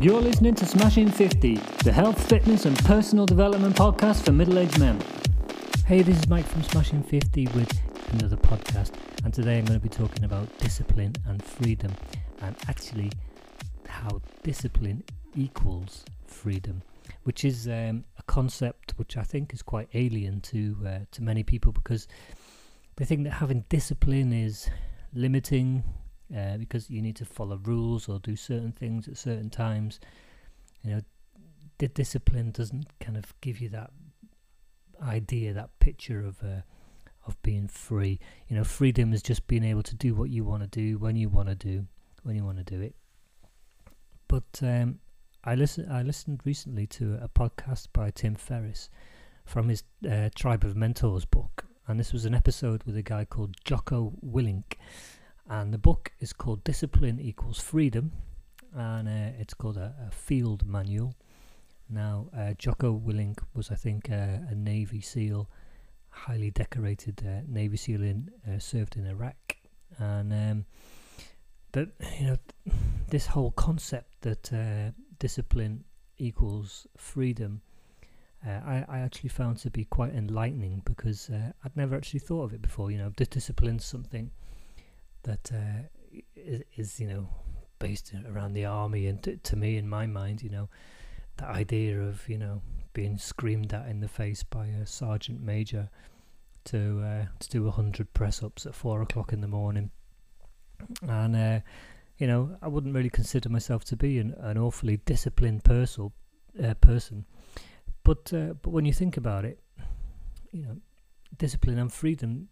You're listening to Smashing 50, the health, fitness, and personal development podcast for middle aged men. Hey, this is Mike from Smashing 50 with another podcast, and today I'm going to be talking about discipline and freedom, and actually how discipline equals freedom, which is um, a concept which I think is quite alien to uh, to many people because they think that having discipline is limiting uh, because you need to follow rules or do certain things at certain times. You know, the discipline doesn't kind of give you that idea, that picture of uh, of being free. You know, freedom is just being able to do what you want to do when you want to do when you want to do it. But um, I listened I listened recently to a podcast by Tim Ferriss from his uh, Tribe of Mentors book, and this was an episode with a guy called Jocko Willink and the book is called Discipline Equals Freedom, and uh, it's called a, a, field manual. Now, uh, Jocko Willink was, I think, uh, a Navy SEAL, highly decorated uh, Navy SEAL in uh, served in Iraq, and um, that you know this whole concept that uh, discipline equals freedom. I, I actually found to be quite enlightening because I'd never actually thought of it before. You know, discipline's something that uh, is, is, you know based around the army and t- to me in my mind you know the idea of you know being screamed at in the face by a sergeant major to uh, to do a hundred press ups at four o'clock in the morning. And uh, you know I wouldn't really consider myself to be an, an awfully disciplined person uh, person. But uh, but when you think about it you know discipline and freedom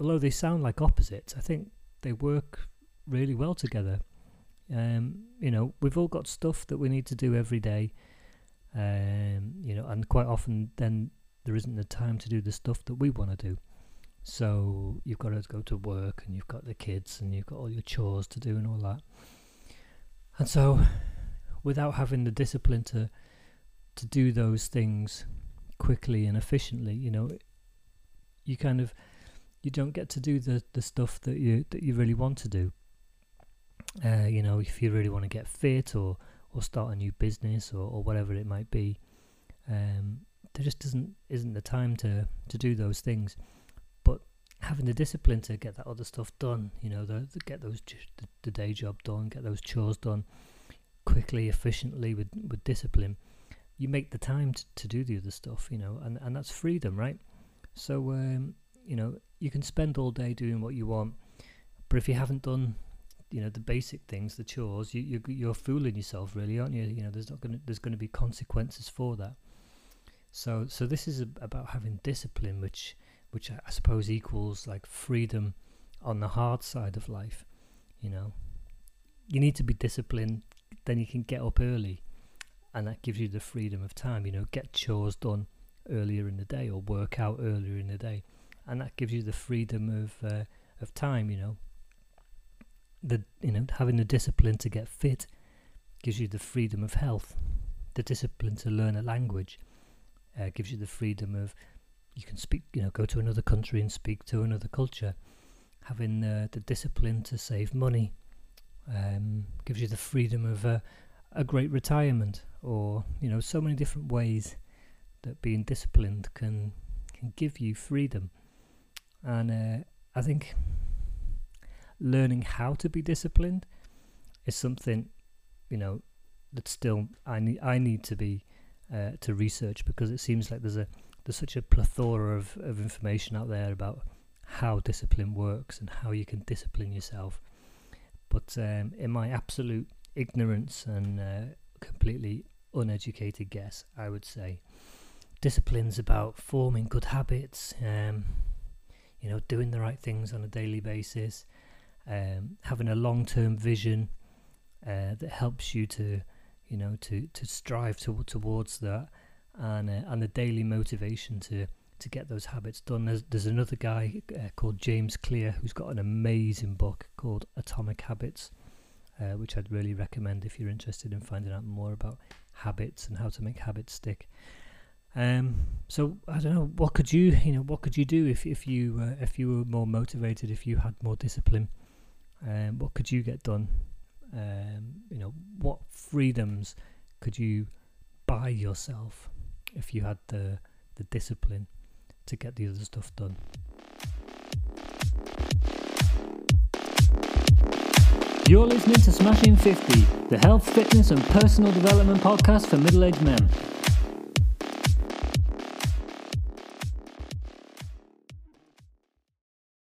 although they sound like opposites, I think they work really well together. Um, you know, we've all got stuff that we need to do every day. Um, you know, and quite often then there isn't the time to do the stuff that we want to do. So you've got to go to work and you've got the kids and you've got all your chores to do and all that. And so without having the discipline to to do those things quickly and efficiently, you know, you kind of you don't get to do the the stuff that you that you really want to do. Uh, you know, if you really want to get fit or or start a new business or, or whatever it might be, um, there just doesn't isn't the time to to do those things. But having the discipline to get that other stuff done, you know, the, the get those the, the day job done, get those chores done quickly, efficiently with with discipline, you make the time to, to do the other stuff, you know, and and that's freedom, right? So um, you know, you can spend all day doing what you want, but if you haven't done, you know, the basic things, the chores, you, you you're fooling yourself, really, aren't you? You know, there's not gonna there's to be consequences for that. So so this is about having discipline, which which I suppose equals like freedom on the hard side of life. You know, you need to be disciplined, then you can get up early, and that gives you the freedom of time. You know, get chores done earlier in the day or work out earlier in the day and that gives you the freedom of uh, of time. You know, the you know having the discipline to get fit gives you the freedom of health. The discipline to learn a language uh, gives you the freedom of you can speak. You know, go to another country and speak to another culture. Having uh, the discipline to save money um, gives you the freedom of uh, a great retirement, or you know, so many different ways that being disciplined can can give you freedom and uh, I think learning how to be disciplined is something you know that still I need I need to be uh, to research because it seems like there's a there's such a plethora of, of information out there about how discipline works and how you can discipline yourself. But um, in my absolute ignorance and uh, completely uneducated guess, I would say discipline's about forming good habits, um, you know, doing the right things on a daily basis, um, having a long-term vision uh, that helps you to, you know, to to strive to, towards that, and uh, and the daily motivation to to get those habits done. There's there's another guy uh, called James Clear who's got an amazing book called Atomic Habits, uh, which I'd really recommend if you're interested in finding out more about habits and how to make habits stick. Um, so I don't know what could you you know what could you do if if you uh, if you were more motivated if you had more discipline, um, what could you get done? Um, you know what freedoms could you buy yourself if you had the the discipline to get the other stuff done. You're listening to Smashing 50, the health, fitness, and personal development podcast for middle aged men.